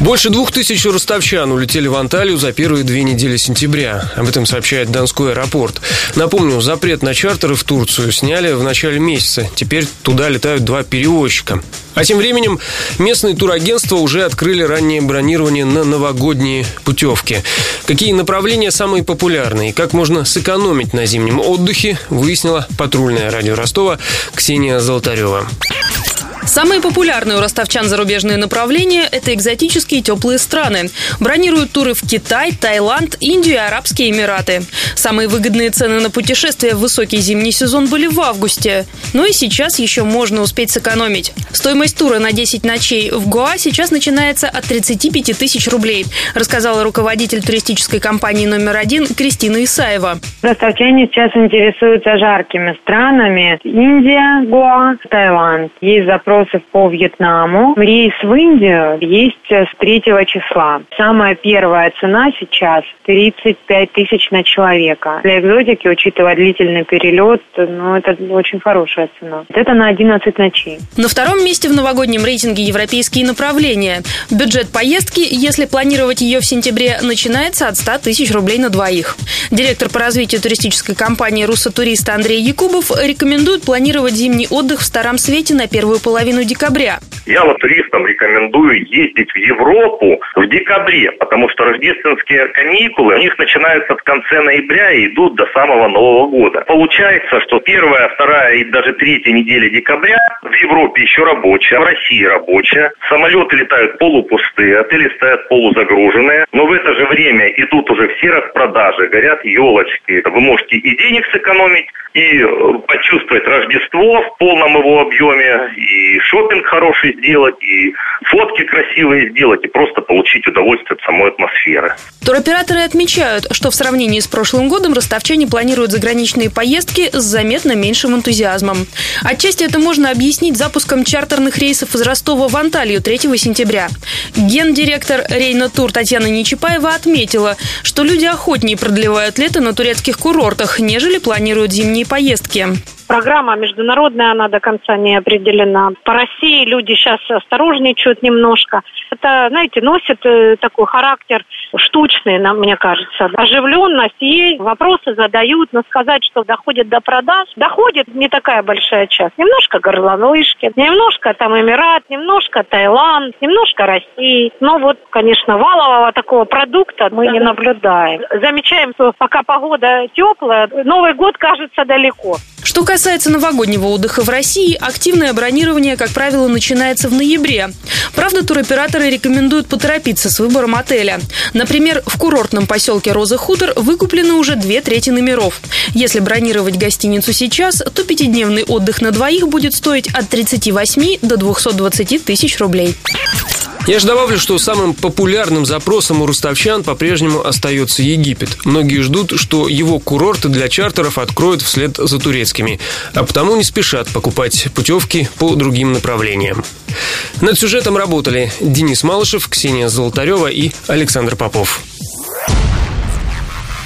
Больше двух тысяч ростовчан улетели в Анталию за первые две недели сентября. Об этом сообщает Донской аэропорт. Напомню, запрет на чартеры в Турцию сняли в начале месяца. Теперь туда летают два перевозчика. А тем временем местные турагентства уже открыли раннее бронирование на новогодние путевки. Какие направления самые популярные и как можно сэкономить на зимнем отдыхе, выяснила патрульная радио Ростова Ксения Золотарева. Самые популярные у ростовчан зарубежные направления – это экзотические теплые страны. Бронируют туры в Китай, Таиланд, Индию и Арабские Эмираты. Самые выгодные цены на путешествия в высокий зимний сезон были в августе. Но и сейчас еще можно успеть сэкономить. Стоимость тура на 10 ночей в Гоа сейчас начинается от 35 тысяч рублей, рассказала руководитель туристической компании номер один Кристина Исаева. Ростовчане сейчас интересуются жаркими странами. Индия, Гоа, Таиланд. Есть запрос вопросов по Вьетнаму. Рейс в Индию есть с 3 числа. Самая первая цена сейчас 35 тысяч на человека. Для экзотики, учитывая длительный перелет, ну, это очень хорошая цена. Это на 11 ночей. На втором месте в новогоднем рейтинге европейские направления. Бюджет поездки, если планировать ее в сентябре, начинается от 100 тысяч рублей на двоих. Директор по развитию туристической компании «Руссо-турист» Андрей Якубов рекомендует планировать зимний отдых в Старом Свете на первую половину половину декабря. Я вот туристам рекомендую ездить в Европу в декабре, потому что рождественские каникулы у них начинаются в конце ноября и идут до самого Нового года. Получается, что первая, вторая и даже третья неделя декабря в Европе еще рабочая, в России рабочая. Самолеты летают полупустые, отели стоят полузагруженные. Но в это же время идут уже все распродажи, горят елочки. Вы можете и денег сэкономить, и почувствовать Рождество в полном его объеме, и шопинг хороший сделать, и фотки красивые сделать, и просто получить удовольствие от самой атмосферы. Туроператоры отмечают, что в сравнении с прошлым годом ростовчане планируют заграничные поездки с заметно меньшим энтузиазмом. Отчасти это можно объяснить запуском чартерных рейсов из Ростова в Анталию 3 сентября. Гендиректор Рейна Тур Татьяна Нечипаева отметила, что люди охотнее продлевают лето на турецких курортах, нежели планируют зимние поездки. Программа международная, она до конца не определена. По России люди сейчас осторожничают немножко. Это, знаете, носит э, такой характер штучный, нам, мне кажется. Оживленность есть, вопросы задают, но сказать, что доходит до продаж, доходит не такая большая часть. Немножко горловышки, немножко там Эмират, немножко Таиланд, немножко России. Но вот, конечно, валового такого продукта мы не наблюдаем. Замечаем, что пока погода теплая, Новый год кажется далеко. Что касается новогоднего отдыха в России, активное бронирование, как правило, начинается в ноябре. Правда, туроператоры рекомендуют поторопиться с выбором отеля. Например, в курортном поселке Роза Хутор выкуплены уже две трети номеров. Если бронировать гостиницу сейчас, то пятидневный отдых на двоих будет стоить от 38 до 220 тысяч рублей. Я же добавлю, что самым популярным запросом у ростовчан по-прежнему остается Египет. Многие ждут, что его курорты для чартеров откроют вслед за турецкими, а потому не спешат покупать путевки по другим направлениям. Над сюжетом работали Денис Малышев, Ксения Золотарева и Александр Попов.